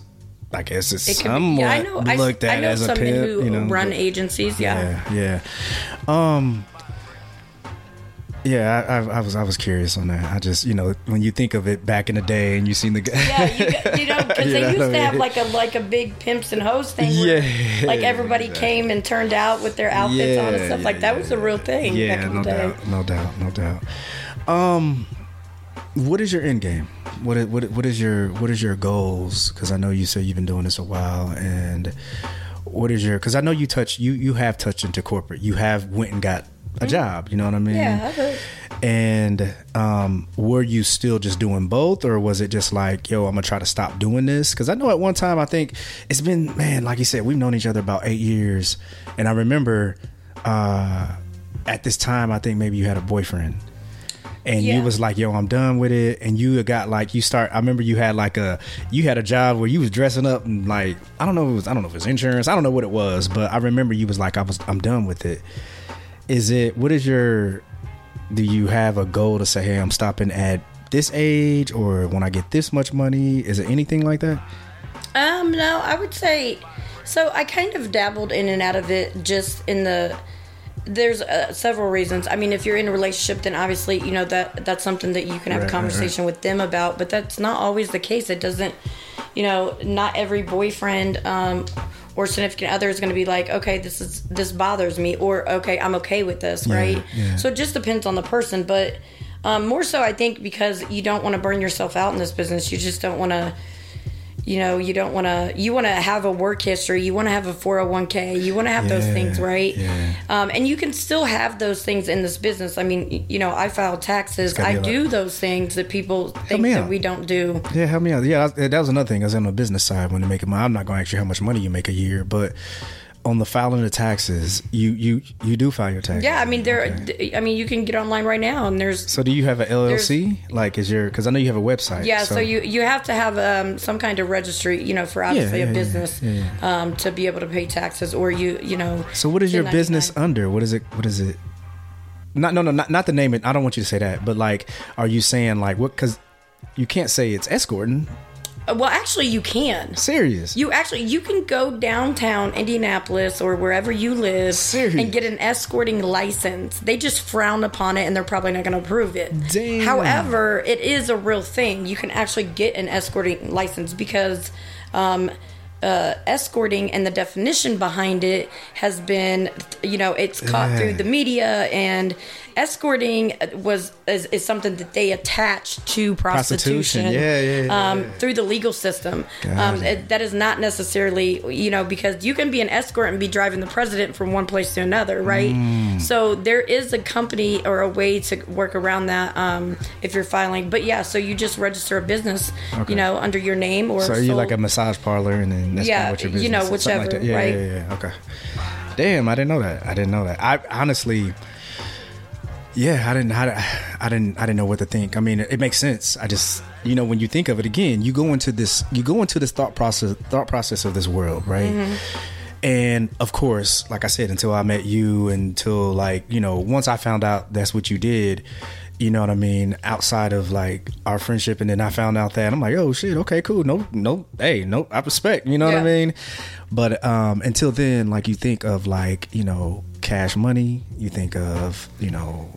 I guess, it's it somewhat be, yeah i know I, looked at I know as a pimp. who you know, run but- agencies yeah. yeah, yeah. Um, Yeah, I, I, I was I was curious on that. I just you know when you think of it back in the day and you seen the guy. Yeah, you, you know, because they used to have like a like a big pimps and hoes thing. Where, Yeah, like everybody exactly. came and turned out with their outfits on and Yeah, stuff. Like yeah, that was a real thing Yeah, back in no the day. doubt, no doubt, no doubt. Um, what is your end game? What is, what what is your what is your goals? Because I know you said you've been doing this a while, and what is your? Because I know you touch you you have touched into corporate. You have went and got a job. You know what I mean? Mm-hmm. Yeah. And um, were you still just doing both, or was it just like, yo, I'm gonna try to stop doing this? Because I know at one time, I think it's been, man, like you said, we've known each other about eight years, and I remember uh, at this time, I think maybe you had a boyfriend, and you was like, yo, I'm done with it, and you got like, you start. I remember you had like a, you had a job where you was dressing up and like, I don't know, if it was, I don't know if it was insurance, I don't know what it was, but I remember you was like, I was, I'm done with it. Is it? What is your? do you have a goal to say, hey, I'm stopping at this age or when I get this much money? Is it anything like that? Um, no, I would say so. I kind of dabbled in and out of it, just in the. There's uh, several reasons. I mean, if you're in a relationship, then obviously you know that that's something that you can have Right, a right, conversation with them about. But that's not always the case. It doesn't, you know, not every boyfriend um, or significant other is going to be like, okay, this is this bothers me, or okay, I'm okay with this, right? yeah. So it just depends on the person, but. Um, more so, I think because you don't want to burn yourself out in this business. You just don't want to you know you don't want to you want to have a work history you want to have a 401k you want to have those things right yeah. um, and you can still have those things in this business i mean you know i file taxes i do those things that people think that out. we don't do Yeah, help me out. Yeah, that was another thing. I was on the business side when you make money. I'm not going to ask you how much money you make a year, but on the filing of taxes, you you you do file your taxes. yeah i mean there Okay. i mean you can get online right now and there's So do you have an LLC? Like, is your? Because I know you have a website. yeah, so, you you have to have um, some kind of registry, you know, for obviously yeah, a business yeah, Um, to be able to pay taxes, or you you know. So what is your business under? What is it? What is it? Not no no not not to name it. I don't want you to say that. But like, are you saying like what? Because you can't say it's escorting. Well, actually, you can. Serious. You actually you can go downtown Indianapolis or wherever you live Serious? and get an escorting license. They just frown upon it and they're probably not going to approve it. Damn. However, it is a real thing. You can actually get an escorting license because um, uh, escorting and the definition behind it has been, you know, it's caught Yeah. through the media and escorting was is, is something that they attach to prostitution, Prostitution. Yeah, yeah, yeah, um, yeah. through the legal system. Um, it. that is not necessarily, you know, because you can be an escort and be driving the president from one place to another, right? Mm. So there is a company or a way to work around that um, if you're filing. But yeah, so you just register a business, Okay. you know, under your name or So are you like a massage parlor and then that's Yeah, kind of what your business you know? Something like yeah, right? Yeah, yeah, yeah. Okay. Damn, I didn't know that. I didn't know that. I honestly, yeah, I didn't, I, I didn't, I didn't know what to think. I mean, it, it makes sense. I just, you know, when you think of it again, you go into this, you go into this thought process, thought process of this world, right? Mm-hmm. And of course, like I said, until I met you, until like you know, once I found out that's what you did, you know what I mean. Outside of like our friendship, and then I found out that I'm like, oh shit, okay, cool, no, no, hey, no, I respect, you know what I mean. But um, until then, like you think of like you know cash money, you think of you know.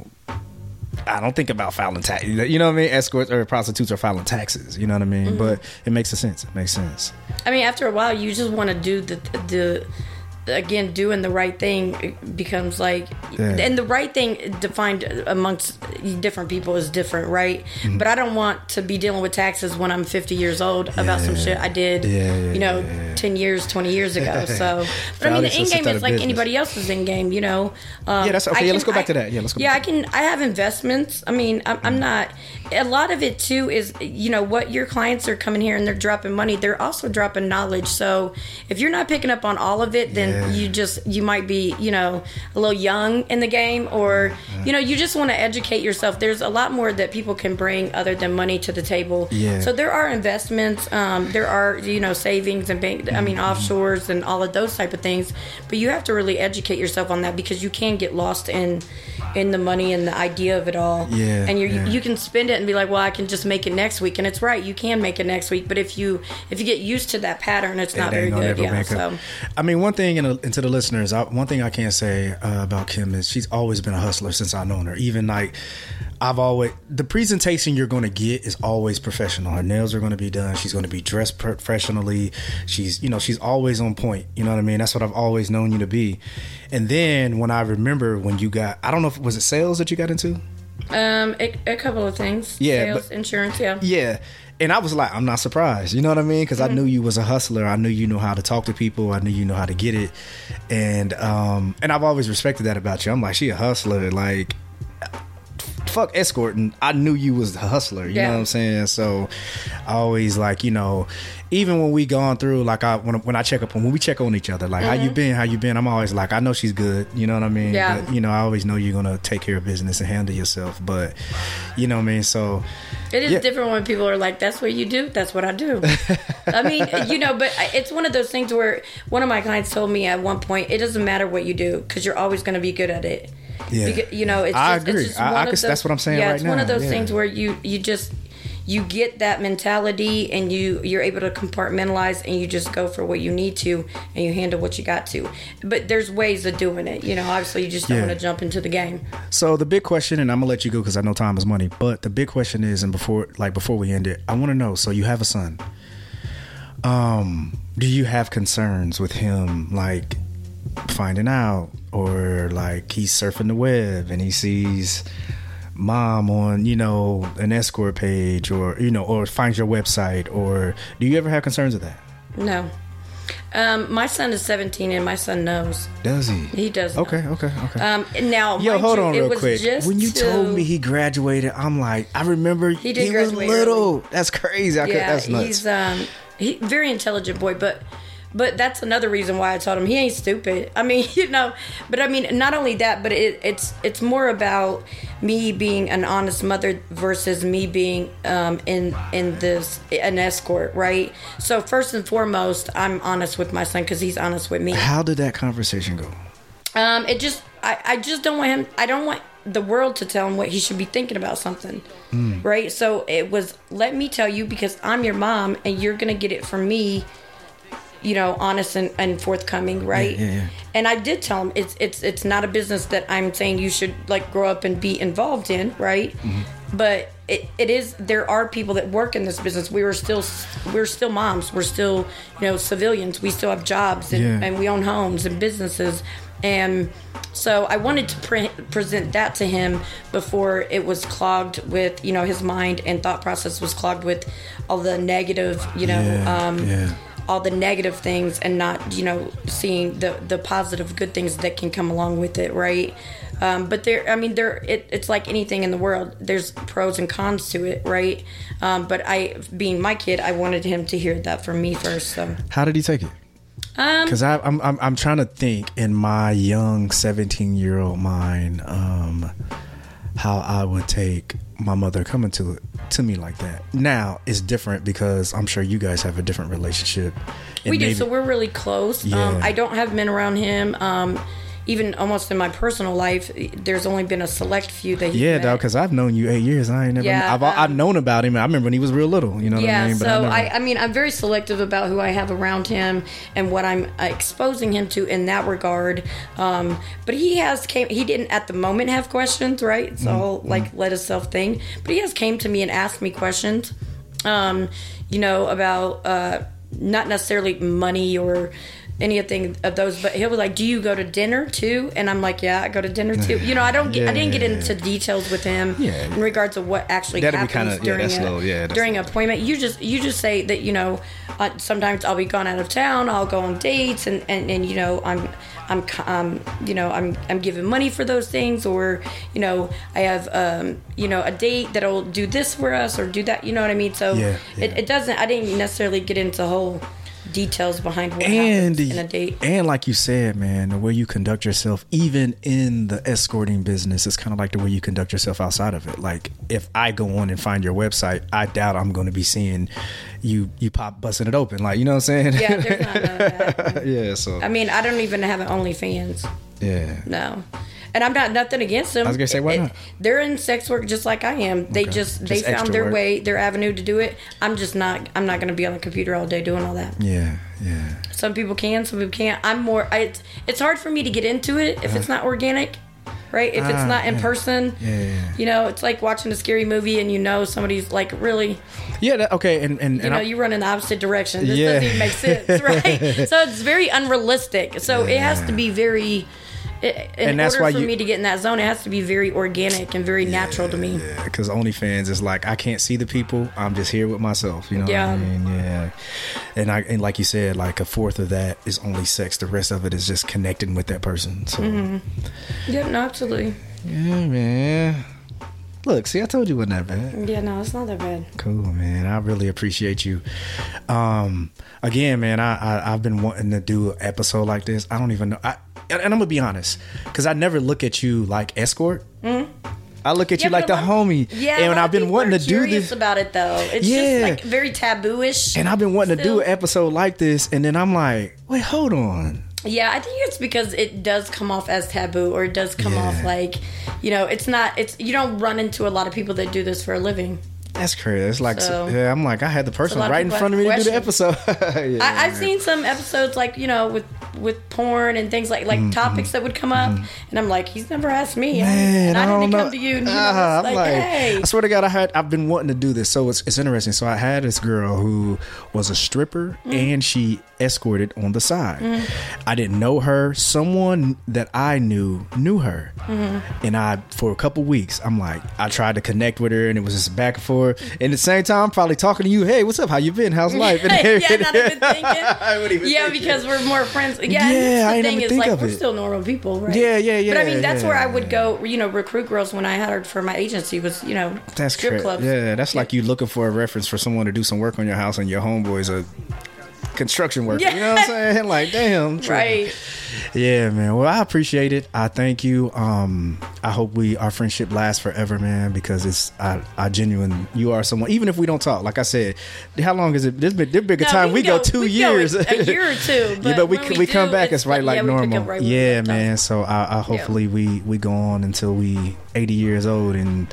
I don't think about filing tax. You know what I mean? Escorts or prostitutes are filing taxes. You know what I Mm-hmm. mean? But it makes a sense. It makes sense. I mean, after a while, you just want to do the the again doing the right thing becomes like Yeah. and the right thing defined amongst different people is different right Mm-hmm. but i don't want to be dealing with taxes when i'm 50 years old about some shit i did Yeah, yeah, you know yeah, yeah. 10 years 20 years ago so but i mean the end game is like business. anybody else's end game you know um, Yeah, that's- okay, I yeah, let's go back I- to that. Yeah, let's go yeah i can i have investments i mean I'm, Mm-hmm. I'm not a lot of it too is you know what your clients are coming here and they're dropping money they're also dropping knowledge so if you're not picking up on all of it then You just you might be you know a little young in the game or you know you just want to educate yourself there's a lot more that people can bring other than money to the table Yeah. so there are investments um, there are you know savings and bank i mean Mm-hmm. offshores and all of those type of things but you have to really educate yourself on that because you can get lost in in the money and the idea of it all. Yeah, and you yeah. you can spend it and be like, well, I can just make it next week, and it's right, you can make it next week. But if you if you get used to that pattern, it's not very good. Yeah, so. I mean, one thing, in a, and the listeners, I, one thing I can say uh, about Kim is she's always been a hustler since I've known her. Even like, I've always the presentation you're going to get is always professional. Her nails are going to be done. She's going to be dressed professionally. She's, you know, she's always on point. You know what I mean? That's what I've always known you to be. And then when I remember when you got, I don't know if was it sales that you got into. Um, a, a couple of things. Yeah, sales, but- insurance. Yeah. Yeah. And I was like, I'm not surprised. You know what I mean? Because I knew you was a hustler. I knew you know how to talk to people. I knew you know how to get it. And um, and I've always respected that about you. I'm like, she a hustler. Like, fuck escorting. I knew you was the hustler. You Yeah. know what I'm saying? So I always like, you know, even when we gone through, like I when, when I check up on when we check on each other, like how you been, how you been. I'm always like, I know she's good. You know what I mean? Mm-hmm. Yeah. But, you know, I always know you're gonna take care of business and handle yourself. But you know what I mean? So It is Yeah. different when people are like, "That's what you do. That's what I do." I mean, you know, but it's one of those things where one of my clients told me at one point, "It doesn't matter what you do because you're always going to be good at it." Yeah. Because, you know, it's I just, agree. It's just I- I those, that's what I'm saying Yeah, right it's one of those yeah. things where you you just you get that mentality and you you're able to compartmentalize and you just go for what you need to and you handle what you got to. But there's ways of doing it. You know, obviously you just don't Yeah. want to jump into the game. So the big question, and I'm gonna let you go because I know time is money. But the big question is, and before, like before we end it, I want to know. So you have a son. Um, do you have concerns with him, like finding out, or like he's surfing the web and he sees mom on, you know, an escort page, or you know, or finds your website, or do you ever have concerns with that? No. Um, my son is 17 and my son knows. Does he? He does. know. Okay, okay, okay. Um, now, Yo, hold you, on real quick. When you to- told me he graduated, I'm like, I remember he, did was graduate little. That's crazy. I could, yeah, that's nuts. he's um, he very intelligent boy, but but that's another reason why I told him he ain't stupid. I mean, you know, but I mean, not only that, but it, it's it's more about me being an honest mother versus me being um, in in this an escort, right? So first and foremost, I'm honest with my son because he's honest with me. How did that conversation go? Um, it just I, I just don't want him I don't want the world to tell him what he should be thinking about something. Right? So it was let me tell you because I'm your mom and you're gonna get it from me, you know, honest and, and forthcoming, right? yeah, yeah. And I did tell him it's it's it's not a business that I'm saying you should like grow up and be involved in, right? Mm-hmm. But it, it is there are people that work in this business. We were still we're still moms. We're still you know civilians. We still have jobs and, Yeah. and we own homes and businesses. And so I wanted to pre- present that to him before it was clogged with you know his mind and thought process was clogged with all the negative you know Yeah, um, yeah. All the negative things and not you know seeing the the positive good things that can come along with it right? Um, but there i mean there it, it's like anything in the world. There's pros and cons to it right? Um, but i being my kid i wanted him to hear that from me first so. How did he take it? um, Because I'm, I'm I'm trying to think in my young 17 year old mind um, how I would take my mother coming to to me like that. Now it's different because I'm sure you guys have a different relationship. we do so we're really close Yeah. um, i don't have men around him um, even almost in my personal life there's only been a select few that Yeah, met. dog. Because I've known you eight years. I ain't never. Yeah, I've I've um, known about him. I remember when he was real little. You know what yeah, I mean? so never- I, I mean, I'm very selective about who I have around him and what I'm uh, exposing him to in that regard. Um, but he has came. He didn't at the moment have questions, right? It's Mm-hmm. all like let himself thing. But he has came to me and asked me questions. Um, you know about uh, not necessarily money or anything of those but he'll be like do you go to dinner too? And i'm like yeah i go to dinner too. You know i don't get i didn't get into details with him Yeah. in regards of what actually That'd happens kinda- yeah, during that's a, low, yeah, during appointment. You just you just say that you know uh, sometimes i'll be gone out of town i'll go on dates and and, and you know i'm i'm um, you know i'm i'm giving money for those things or you know i have um, you know a date that'll do this for us or do that you know what i mean? So Yeah, It, yeah. it doesn't i didn't necessarily get into whole details behind what and happens in a date and like you said, man, the way you conduct yourself, even in the escorting business, is kind of like the way you conduct yourself outside of it. Like if I go on and find your website, I doubt I'm going to be seeing you you pop busting it open. Like you know what I'm saying? yeah there's not none of that yeah. So i mean i don't even have an onlyfans yeah. No. And I'm not nothing against them. I was gonna say, why It- not? They're in sex work just like I am. They just they Just found their work. way, their avenue to do it. I'm just not. I'm not gonna be on the computer all day doing all that. Yeah, yeah. Some people can, some people can't. I'm more. I, it's it's hard for me to get into it if it's not organic, right? If Uh-huh. Ah, it's not in yeah. person, Yeah, yeah, you know, it's like watching a scary movie and you know somebody's like really, Yeah, that, okay, and and, you and know, I- you run in the opposite direction. This doesn't even make sense, right? so it's very unrealistic. So it has to be very. I- In And that's order why for you- me to get in that zone, it has to be very organic and very natural to me. because OnlyFans is like I can't see the people. I'm just here with myself. You know Yeah. what I mean? Yeah. And I and like you said, like a fourth of that is only sex. The rest of it is just connecting with that person. So Mm-hmm. Yeah, no, absolutely. yeah, man. Look, see, I told you it wasn't that bad. Yeah, no, it's not that bad. Cool, man. I really appreciate you. Um, again, man, I, I I've been wanting to do an episode like this. I don't even know. I and and I'm gonna be honest, because I never look at you like escort. I look at Mm-hmm. Yeah, you like the lot- homie. Yeah, and I've been wanting to do this. about it though. It's Yeah. just like very taboo-ish. And I've been wanting to do an episode like this, and then I'm like, wait, hold on. Yeah, I think it's because it does come off as taboo, or it does come Yeah. off like, you know, it's not. It's you don't run into a lot of people that do this for a living. That's crazy. It's like, So- yeah, I'm like, I had the person right in front of me have to do the episode. Yeah, I, I've seen some episodes like you know with with porn and things like like Mm-hmm. topics that would come up, and I'm like, he's never asked me, Man, and I, I, didn't come to you. And, you Ah, I'm like, like, hey, I swear to God, I had I've been wanting to do this, so it's it's interesting. So I had this girl who was a stripper Mm. and she escorted on the side. Mm-hmm. I didn't know her. Someone that I knew knew her, Mm-hmm. and I for a couple weeks, I'm like, I tried to connect with her, and it was just back and forth. And at the same time, I'm probably talking to you. Hey, what's up? How you been? How's life? And yeah, not even thinking. I even yeah, think because we're more friends. Yeah, Yeah, I the thing is like we're it. still normal people, right? Yeah, yeah, yeah, But I mean, that's where I yeah. would go. You know, recruit girls when I her for my agency was you know That's strip clubs. Yeah, that's like you looking for a reference for someone to do some work on your house, and your homeboy's a construction worker. You know what I'm saying? Like, damn. Right. Yeah, man. Well, I appreciate it. I thank you. Um, I hope we our friendship lasts forever, man. Because it's I, I genuine. You are someone. Even if we don't talk, like I said, how long is it? This been this big a No, time. we We, go, go- two we can go years, a year or two, yeah, but but we we, we come back. it's It's right like- like yeah, normal. right yeah, left off. man. So I, I hopefully we we go on until we eighty years old and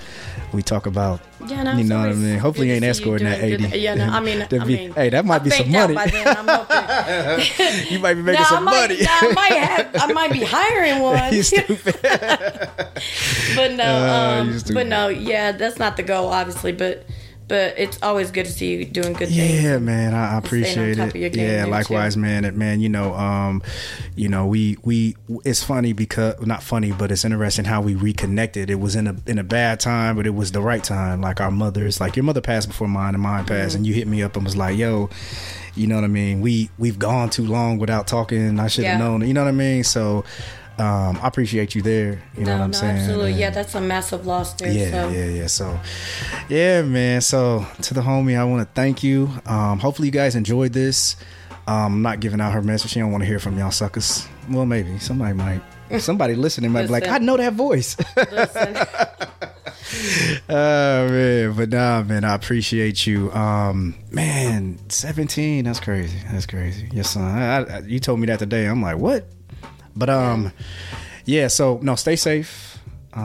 we talk about. Yeah, no, you know what I mean. Hopefully, you ain't see you escorting at eighty. good- Yeah, no, I mean, I be- mean, hey, that might I be some money. Then, you might be making no, some I might, money. I might have, I might be hiring one. you stupid. but no, Uh, um, stupid. but no, yeah, that's not the goal, obviously. But but it's always good to see you doing good things. Yeah, man, I, I appreciate it. of your game Yeah, likewise, too. man. And man, you know, um, you know, we we it's funny because not funny, but it's interesting how we reconnected. It was in a in a bad time, but it was the right time. Like our mothers, like your mother passed before mine, and mine passed, Mm-hmm. and you hit me up and was like, "Yo." You know what I mean? We we've gone too long without talking. I should have Yeah. known. You know what I mean? So um, I appreciate you there. You know no, what I'm no, saying? absolutely. And- Yeah, that's a massive loss there. yeah, so. yeah, yeah. So, yeah, man. So, to the homie, I want to thank you. Um, hopefully, you guys enjoyed this. Um, I'm not giving out her message. She don't want to hear from y'all suckers. Well, maybe somebody might. Somebody listening might be like, I know that voice. Listen, oh man, but nah, man, I appreciate you. Um, man, 17. That's crazy. That's crazy. Your son. I, I, you told me that today. I'm like, what? But um, yeah. So no, stay safe.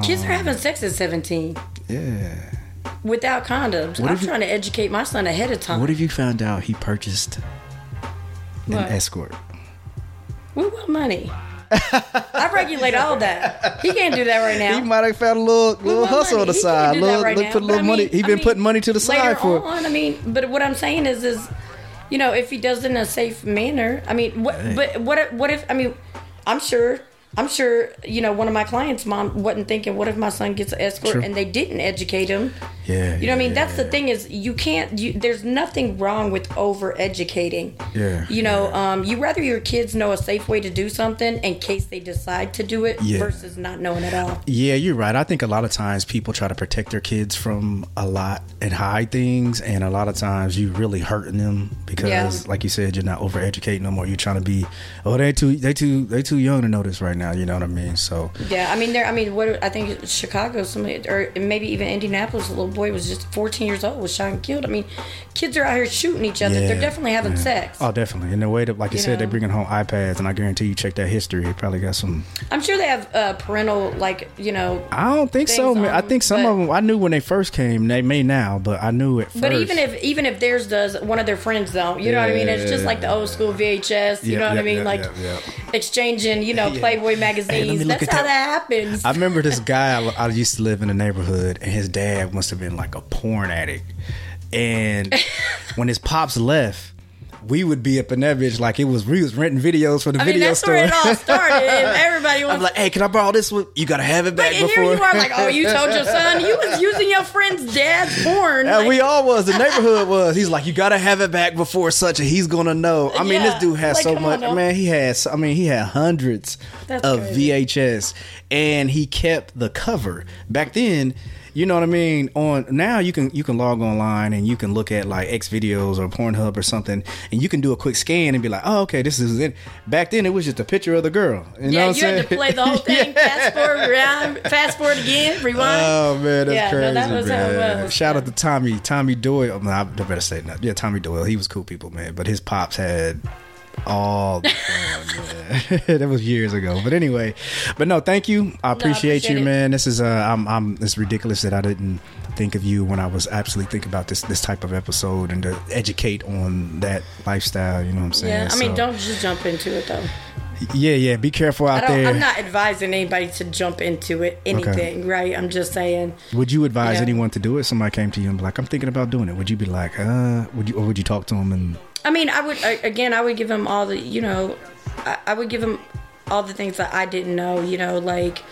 kids are having sex at 17 Yeah. without condoms. What I'm if you- trying to educate my son ahead of time. What if you found out he purchased an What? escort? We want money. I regulate all that. He can't do that right now. He might have found a little little hustle on money. the He side. Little, right put a But I little money. mean- He I been mean, putting money to the side for. on. I mean, but what I'm saying is, is you know, if he does it in a safe manner, I mean, what? But what? if- What if? I mean, I'm sure. I'm sure you know one of my clients' mom wasn't thinking, "What if my son gets an escort True. and they didn't educate him?" Yeah, You know what I mean? yeah, That's the thing is you can't. You, there's nothing wrong with over educating. Yeah, You know, um, you rather your kids know a safe way to do something in case they decide to do it Yeah. versus not knowing at all. Yeah, you're right. I think a lot of times people try to protect their kids from a lot and hide things, and a lot of times you really hurting them because, Yeah. like you said, you're not over educating them, or you're trying to be, oh, they too, they too, they too young to know this right now. You know what I mean? So Yeah, I mean, there. I mean, what I think Chicago, somebody, or maybe even Indianapolis, a little boy was just 14 years old was shot and killed. I mean, kids are out here shooting each other. Yeah, They're definitely having yeah. sex. Oh, definitely. And the way that, like you, said, they're bringing home iPads, and I guarantee you check that history. They probably got some. I'm sure they have uh, parental, like you know. I don't think so. Man. I think some but- of them. I knew when they first came. They may now, but I knew it. But even if even if theirs does, one of their friends don't. You know what I mean? It's just like the old school VHS. You know what yeah, I mean? yeah, like yeah, yeah. exchanging, you know, Yeah. Playboy magazines. let me look That's at how that. that, happens. I remember this guy. I, I used to live in a neighborhood, and his dad must have been like a porn addict. And when his pops left, we would be up in that bitch like it was. We was renting videos for the I mean, video that's store. where it all started. Everybody was I'm like, hey, can I borrow this one? You gotta have it back and before. here you are, like, oh, you told your son you was using your friend's dad's porn. Like, we all was. The neighborhood was. He's like, you gotta have it back before such a. He's gonna know. I mean, Yeah, this dude has like, so come on much. Man, he has. I mean, he had hundreds That's of crazy. VHS, and he kept the cover. Back then, you know what I mean. On now, you can you can log online and you can look at like X videos or Pornhub or something, and you can do a quick scan and be like, oh, okay, this is it. Back then, it was just a picture of the girl. You know yeah, what you I'm had to saying? play the whole thing. Yeah. Fast forward, rewind, fast forward again, rewind. Oh man, that's Yeah, no, crazy, that was how it was. Shout out to Tommy, Tommy Doyle. No, I better say that. Yeah, Tommy Doyle. He was cool people, man. But his pops had all the fun, man. that was years ago. But anyway, but no, thank you. I appreciate, appreciate you, it. man. This is uh, I'm, I'm. It's ridiculous that I didn't think of you when I was absolutely thinking about this this type of episode and to educate on that lifestyle. You know what I'm saying? yeah, I mean, So, don't just jump into it though. Yeah, yeah. Be careful out there. I'm not advising anybody to jump into it. Anything, right? I'm just saying. Would you advise Yeah. anyone to do it? Somebody came to you and be like, "I'm thinking about doing it." Would you be like, "Uh," would you, or would you talk to them and I mean, I would again. I would give him all the. You know, I, I would give him all the things that I didn't know. You know, like.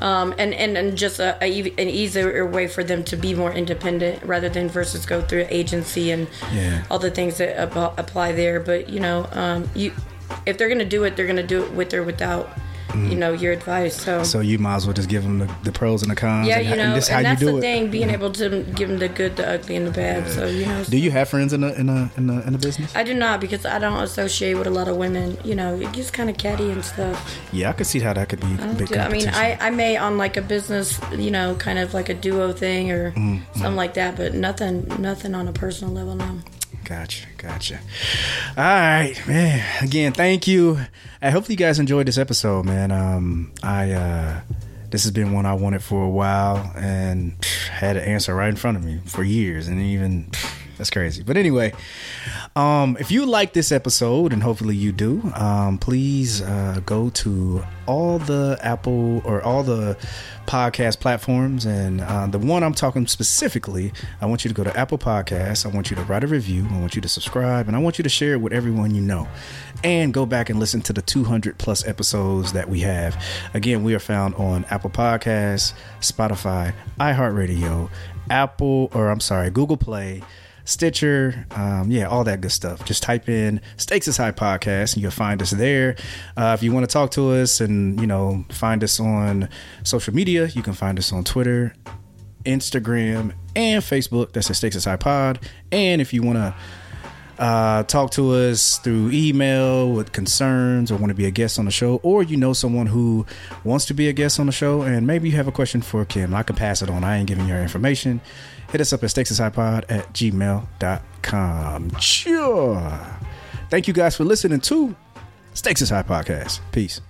Um, and, and, and just a, a, an easier way for them to be more independent rather than versus go through agency and Yeah. all the things that ap- apply there. But you know, um, you if they're gonna do it, they're gonna do it with or without, you know, your advice. So, Mm. So you might as well just give them the, the pros and the cons. yeah, and, you know, and and, this you that's do the it. thing, being able to give them the good, the ugly, and the bad. So you know, Do you have friends in the in the in the, in the business? I do not because I don't associate with a lot of women. You know, it gets kind of catty and stuff. Yeah, I could see how that could be a big Do- I mean. I, I may on like a business, you know, kind of like a duo thing or Mm-hmm. something like that, but nothing, nothing on a personal level. No. Gotcha, gotcha. All right, man. Again, thank you. I hope you guys enjoyed this episode, man. Um, I uh, this has been one I wanted for a while and pff, had an answer right in front of me for years, and even pff, that's crazy. But anyway, um, if you like this episode, and hopefully you do, um, please uh, go to all the Apple or all the podcast platforms, and uh, the one I'm talking specifically, I want you to go to Apple Podcasts. I want you to write a review. I want you to subscribe, and I want you to share it with everyone you know, and go back and listen to the 200 plus episodes that we have. Again, we are found on Apple Podcasts, Spotify, iHeartRadio, Apple, or I'm sorry, Google Play. Stitcher, um, yeah, all that good stuff. Just type in Stakes is High Podcast and you'll find us there. Uh, if you want to talk to us and, you know, find us on social media, you can find us on Twitter, Instagram, and Facebook. That's at Stakes is High Pod. And if you want to uh, talk to us through email with concerns or want to be a guest on the show, or you know someone who wants to be a guest on the show, and maybe you have a question for Kim, I can pass it on. I ain't giving your information. Hit us up at stakesishighpod at gmail.com. Sure. Thank you guys for listening to Stakes is High Podcast. Peace.